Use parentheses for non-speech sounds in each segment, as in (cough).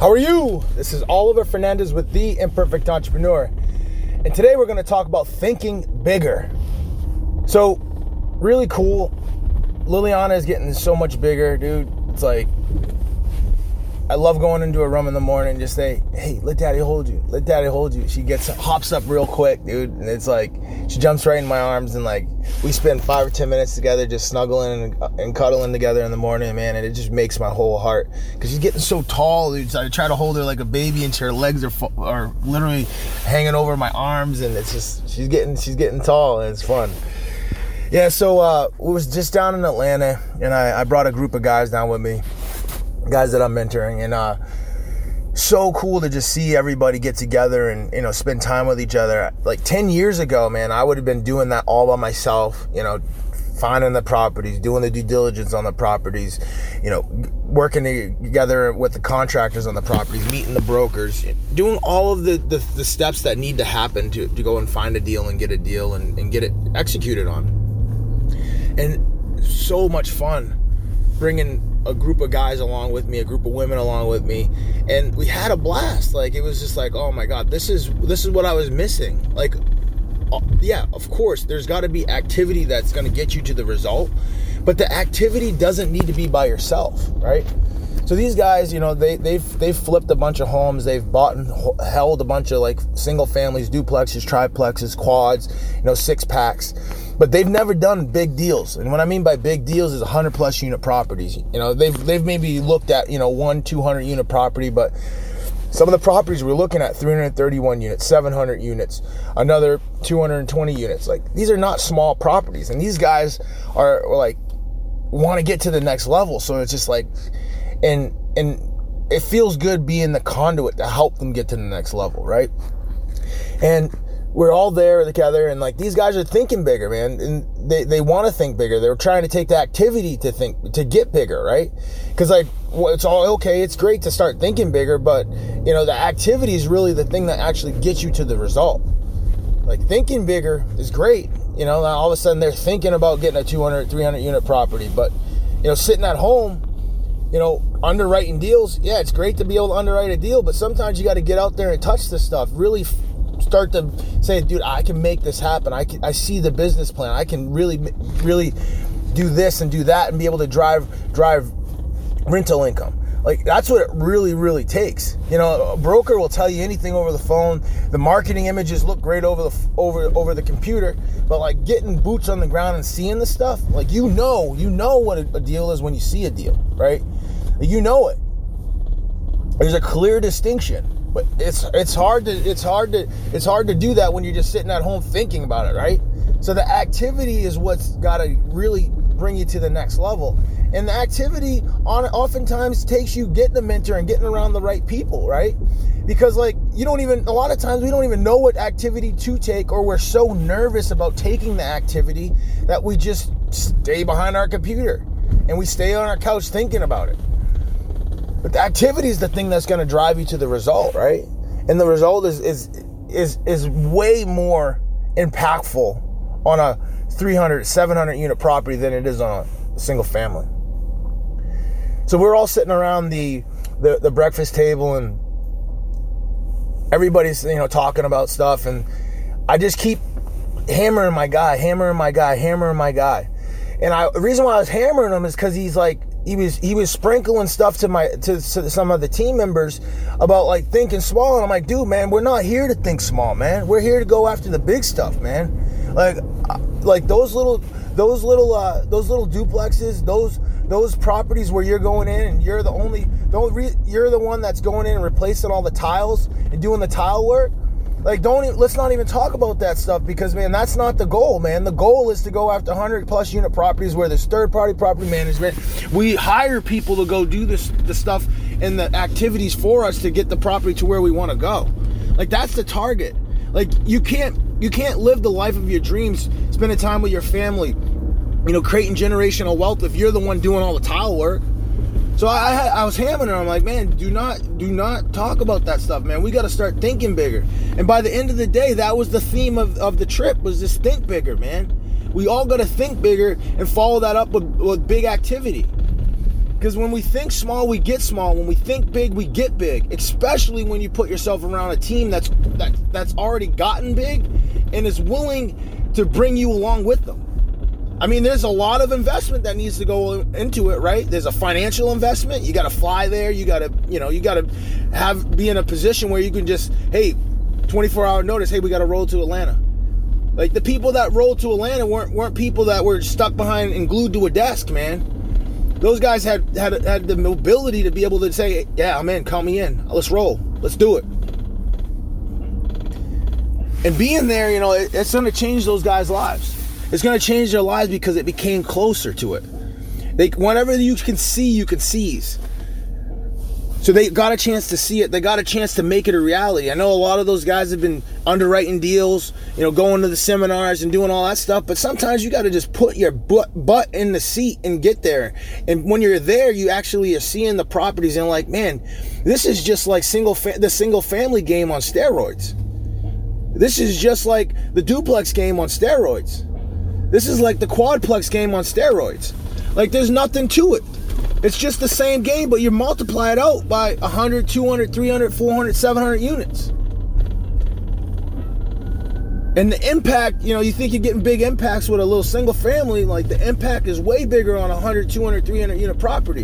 How are you? This is Oliver Fernandez with The Imperfect Entrepreneur. And today we're going to talk about thinking bigger. So, really cool. Liliana is getting so much bigger, dude. It's like, I love going into a room in the morning and just say, hey, let daddy hold you. Let daddy hold you. She gets, hops up real quick, dude. And it's like, she jumps right in my arms and like, we spend five or 10 minutes together just snuggling and, and cuddling together in the morning, man. And it just makes my whole heart. Cause she's getting so tall, dude. So I try to hold her like a baby and her legs are, are literally hanging over my arms. And it's just, she's getting, she's getting tall and it's fun. Yeah, so uh, we was just down in Atlanta, and I, I brought a group of guys down with me guys that I'm mentoring, and uh, so cool to just see everybody get together and you know spend time with each other. Like ten years ago, man, I would have been doing that all by myself. You know, finding the properties, doing the due diligence on the properties, you know, working together with the contractors on the properties, meeting the brokers, doing all of the, the, the, steps that need to happen to, to go and find a deal and get a deal and, and get it executed on. And so much fun bringing a group of guys along with me, a group of women along with me, and we had a blast. Like it was just like, oh my god, this is this is what I was missing. Like, uh, yeah, of course, there's got to be activity that's going to get you to the result, but the activity doesn't need to be by yourself, right? So these guys, you know, they they've they've flipped a bunch of homes, they've bought and held a bunch of like single families, duplexes, triplexes, quads, you know, six packs but they've never done big deals. And what I mean by big deals is 100 plus unit properties. You know, they've they've maybe looked at you know one 200 unit property, but some of the properties we're looking at 331 units, 700 units, another 220 units. Like these are not small properties, and these guys are, are like want to get to the next level. So it's just like, and and it feels good being the conduit to help them get to the next level, right? And we're all there together and like these guys are thinking bigger man and they, they want to think bigger. They're trying to take the activity to think to get bigger right? Because like well, it's all okay it's great to start thinking bigger but you know the activity is really the thing that actually gets you to the result. Like thinking bigger is great you know all of a sudden they're thinking about getting a 200 300 unit property but you know sitting at home you know, underwriting deals, yeah, it's great to be able to underwrite a deal, but sometimes you got to get out there and touch this stuff, really start to say, dude, I can make this happen. I, can, I see the business plan. I can really, really do this and do that and be able to drive drive rental income. Like that's what it really, really takes. You know, a broker will tell you anything over the phone. The marketing images look great over the over over the computer, but like getting boots on the ground and seeing the stuff, like you know, you know what a, a deal is when you see a deal, right? You know it. There's a clear distinction but it's it's hard to it's hard to it's hard to do that when you're just sitting at home thinking about it, right? So the activity is what's got to really bring you to the next level. And the activity on oftentimes takes you getting a mentor and getting around the right people, right? Because like you don't even a lot of times we don't even know what activity to take or we're so nervous about taking the activity that we just stay behind our computer and we stay on our couch thinking about it. But the activity is the thing that's going to drive you to the result, right? And the result is is is is way more impactful on a 300, 700 unit property than it is on a single family. So we're all sitting around the the, the breakfast table and everybody's you know talking about stuff and I just keep hammering my guy, hammering my guy, hammering my guy. And I the reason why I was hammering him is because he's like he was he was sprinkling stuff to my to, to, some of the team members about like thinking small. And I'm like dude man we're not here to think small man. We're here to go after the big stuff man. Like uh, like those little those little uh those little duplexes those those properties where you're going in and you're the only don't you're the one that's going in and replacing all the tiles and doing the tile work like, don't even, let's not even talk about that stuff because, man, that's not the goal, man. The goal is to go after 100 plus unit properties where there's third party property management. We hire people to go do this, the stuff and the activities for us to get the property to where we want to go. Like, that's the target. Like, you can't, you can't live the life of your dreams, spending time with your family, you know, creating generational wealth if you're the one doing all the tile work. So I, I was hammering her. I'm like, man, do not do not talk about that stuff, man. We got to start thinking bigger. And by the end of the day, that was the theme of, of the trip was just think bigger, man. We all got to think bigger and follow that up with, with big activity. Because when we think small, we get small. When we think big, we get big. Especially when you put yourself around a team that's that, that's already gotten big and is willing to bring you along with them. I mean, there's a lot of investment that needs to go into it, right? There's a financial investment. You got to fly there. You got to, you know, you got to have be in a position where you can just, hey, 24 hour notice. Hey, we got to roll to Atlanta. Like the people that rolled to Atlanta weren't weren't people that were stuck behind and glued to a desk, man. Those guys had had had the mobility to be able to say, "Yeah, I'm in. Call me in. Let's roll. Let's do it." And being there, you know, it, it's going to change those guys' lives. It's going to change their lives because it became closer to it. They, whenever you can see, you can seize. So they got a chance to see it. They got a chance to make it a reality. I know a lot of those guys have been underwriting deals, you know, going to the seminars and doing all that stuff. But sometimes you got to just put your butt, butt in the seat and get there. And when you're there, you actually are seeing the properties and like, man, this is just like single fa- the single family game on steroids. This is just like the duplex game on steroids. This is like the quadplex game on steroids. Like there's nothing to it. It's just the same game, but you multiply it out by 100, 200, 300, 400, 700 units. And the impact, you know, you think you're getting big impacts with a little single family, like the impact is way bigger on a 100, 200, 300 unit property.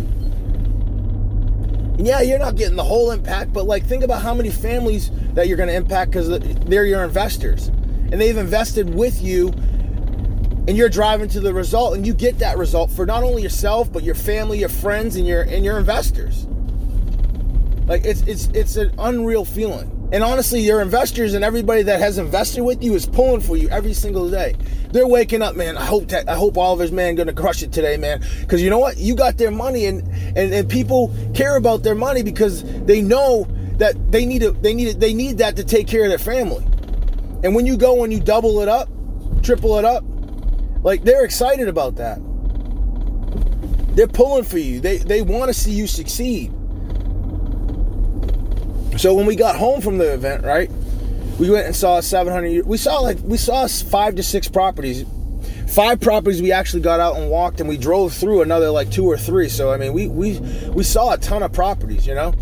And yeah, you're not getting the whole impact, but like think about how many families that you're going to impact because they're your investors. And they've invested with you and you're driving to the result and you get that result for not only yourself but your family your friends and your and your investors. Like it's it's it's an unreal feeling. And honestly your investors and everybody that has invested with you is pulling for you every single day. They're waking up man i hope that i hope oliver's man gonna crush it today man. Because you know what? You got their money and, and and people care about their money because they know that they need to they need it. they need that to take care of their family. And when you go and you double it up triple it up like they're excited about that. They're pulling for you. They they want to see you succeed. So when we got home from the event, right? We went and saw 700 we saw like we saw 5 to 6 properties. Five properties we actually got out and walked and we drove through another like two or three. So I mean, we we we saw a ton of properties, you know?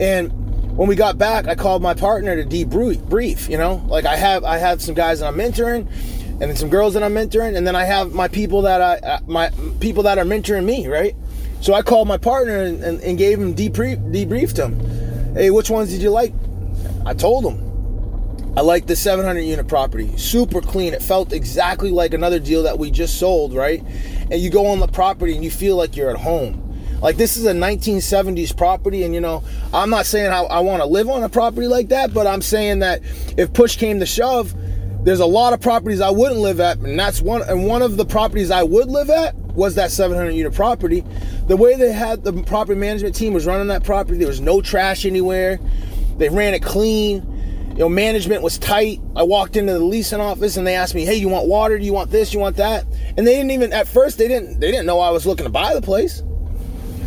And when we got back, I called my partner to debrief, brief, you know? Like I have I have some guys that I'm mentoring and then some girls that I'm mentoring, and then I have my people that I uh, my people that are mentoring me, right? So I called my partner and, and, and gave him debrief, debriefed him. Hey, which ones did you like? I told him. I like the 700 unit property, super clean. It felt exactly like another deal that we just sold, right? And you go on the property and you feel like you're at home. Like this is a 1970s property, and you know, I'm not saying I, I want to live on a property like that, but I'm saying that if push came to shove, there's a lot of properties I wouldn't live at, and that's one. And one of the properties I would live at was that 700 unit property. The way they had the property management team was running that property, there was no trash anywhere. They ran it clean. You know, management was tight. I walked into the leasing office and they asked me, "Hey, you want water? Do you want this? You want that?" And they didn't even at first they didn't they didn't know I was looking to buy the place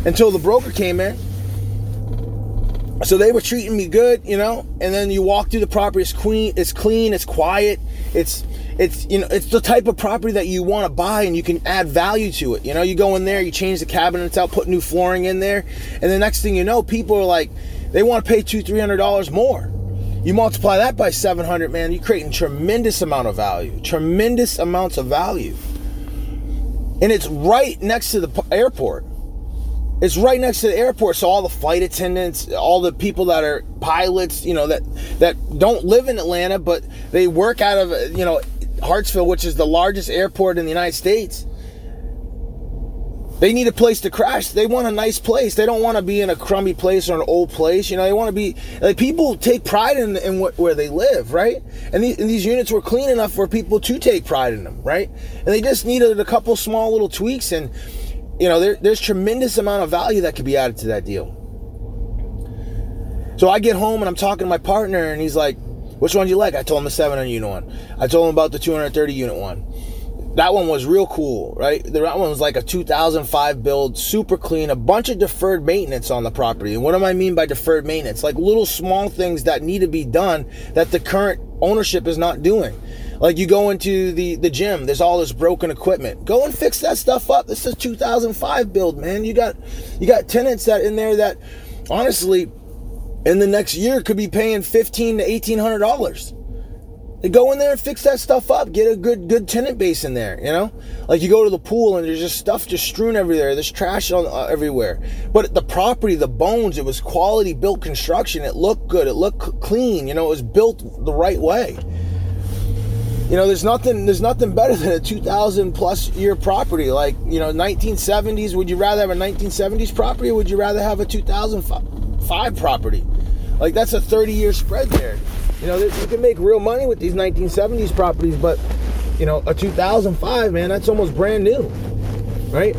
until the broker came in so they were treating me good, you know. And then you walk through the property, it's clean, it's clean, it's quiet, it's it's you know it's the type of property that you want to buy and you can add value to it. You know, you go in there, you change the cabinets out, put new flooring in there, and the next thing you know, people are like, they want to pay two, three hundred dollars more. You multiply that by seven hundred, man, you're creating tremendous amount of value, tremendous amounts of value, and it's right next to the airport. It's right next to the airport, so all the flight attendants, all the people that are pilots, you know, that that don't live in Atlanta, but they work out of you know Hartsfield, which is the largest airport in the United States. They need a place to crash. They want a nice place. They don't want to be in a crummy place or an old place. You know, they want to be like people take pride in, in what, where they live, right? And, these, and these units were clean enough for people to take pride in them, right? And they just needed a couple small little tweaks and you know, there, there's tremendous amount of value that could be added to that deal. So I get home and I'm talking to my partner, and he's like, "Which one do you like?" I told him the 700 unit one. I told him about the 230 unit one. That one was real cool, right? That one was like a 2005 build, super clean, a bunch of deferred maintenance on the property. And what do I mean by deferred maintenance? Like little small things that need to be done that the current ownership is not doing. Like you go into the the gym, there's all this broken equipment. Go and fix that stuff up. This is 2005 build, man. You got you got tenants that in there that honestly in the next year could be paying 15 to 1800 dollars go in there and fix that stuff up. Get a good good tenant base in there. You know, like you go to the pool and there's just stuff just strewn everywhere. There's trash on uh, everywhere. But the property, the bones, it was quality built construction. It looked good. It looked clean. You know, it was built the right way. You know, there's nothing there's nothing better than a 2,000 plus year property. Like you know, 1970s. Would you rather have a 1970s property, or would you rather have a 2005 property? Like that's a 30 year spread there. You know, you can make real money with these 1970s properties, but you know, a 2005, man, that's almost brand new, right?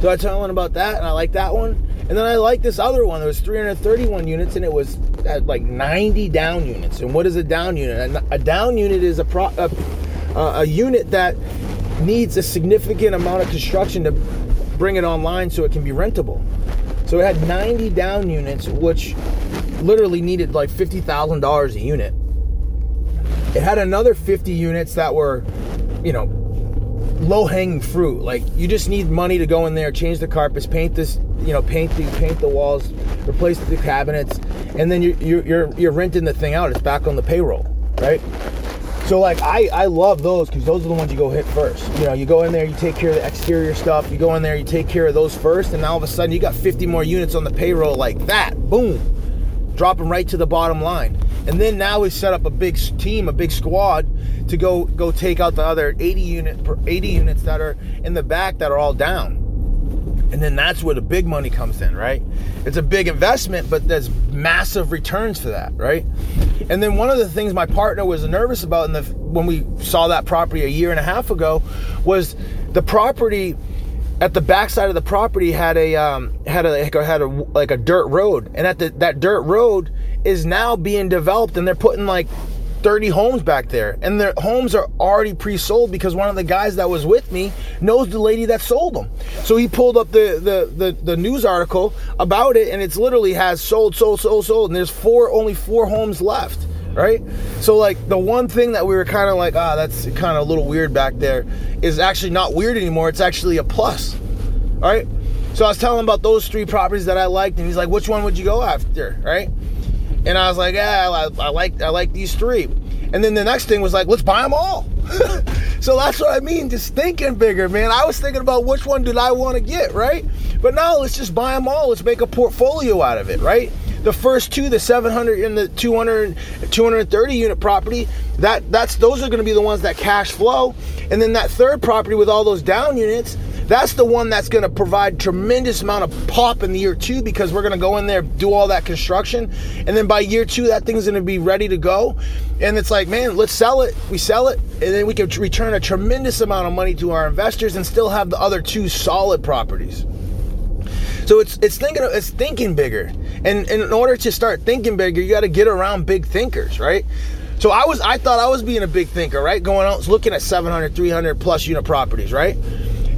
So I tell them about that, and I like that one. And then I like this other one. There was 331 units, and it was at like 90 down units. And what is a down unit? A down unit is a, pro, a, a unit that needs a significant amount of construction to bring it online so it can be rentable. So it had 90 down units, which literally needed like $50,000 a unit. It had another 50 units that were, you know, low hanging fruit. Like you just need money to go in there, change the carpets, paint this, you know, paint the paint the walls, replace the cabinets, and then you're you're you're, you're renting the thing out. It's back on the payroll, right? So like I I love those because those are the ones you go hit first. You know, you go in there, you take care of the exterior stuff. You go in there, you take care of those first, and now all of a sudden you got 50 more units on the payroll like that. Boom drop them right to the bottom line. And then now we set up a big team, a big squad to go go take out the other 80 unit 80 units that are in the back that are all down. And then that's where the big money comes in, right? It's a big investment, but there's massive returns for that, right? And then one of the things my partner was nervous about in the when we saw that property a year and a half ago was the property at the backside of the property had a um, had a had a like a dirt road, and at the that dirt road is now being developed, and they're putting like 30 homes back there, and their homes are already pre-sold because one of the guys that was with me knows the lady that sold them. So he pulled up the the the, the news article about it, and it's literally has sold, sold, sold, sold, and there's four only four homes left right? So like the one thing that we were kind of like, ah, that's kind of a little weird back there, is actually not weird anymore. It's actually a plus, right? So I was telling him about those three properties that I liked, and he's like, which one would you go after, right? And I was like, yeah, I, I like I like these three. And then the next thing was like, let's buy them all. (laughs) so that's what I mean, just thinking bigger, man. I was thinking about which one did I want to get, right? But now let's just buy them all. Let's make a portfolio out of it, right? The first two, the 700 and the 200, 230 unit property, that that's those are going to be the ones that cash flow. And then that third property with all those down units, that's the one that's going to provide tremendous amount of pop in the year two because we're going to go in there, do all that construction, and then by year two, that thing's going to be ready to go. And it's like, man, let's sell it. We sell it, and then we can return a tremendous amount of money to our investors and still have the other two solid properties. So it's it's thinking it's thinking bigger. And, and in order to start thinking bigger, you got to get around big thinkers, right? So I was I thought I was being a big thinker, right? Going out looking at 700, 300 plus unit properties, right?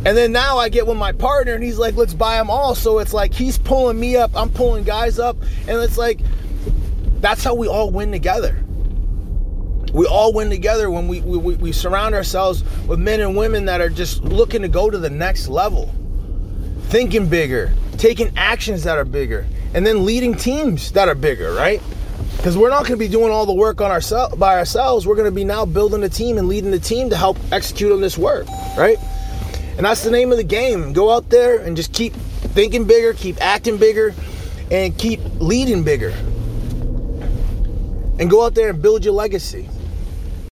And then now I get with my partner and he's like, let's buy them all. So it's like he's pulling me up, I'm pulling guys up, and it's like that's how we all win together. We all win together when we, we, we surround ourselves with men and women that are just looking to go to the next level, thinking bigger, taking actions that are bigger, and then leading teams that are bigger, right? Because we're not going to be doing all the work on ourselves by ourselves. We're going to be now building a team and leading the team to help execute on this work, right? And that's the name of the game. Go out there and just keep thinking bigger, keep acting bigger, and keep leading bigger. And go out there and build your legacy.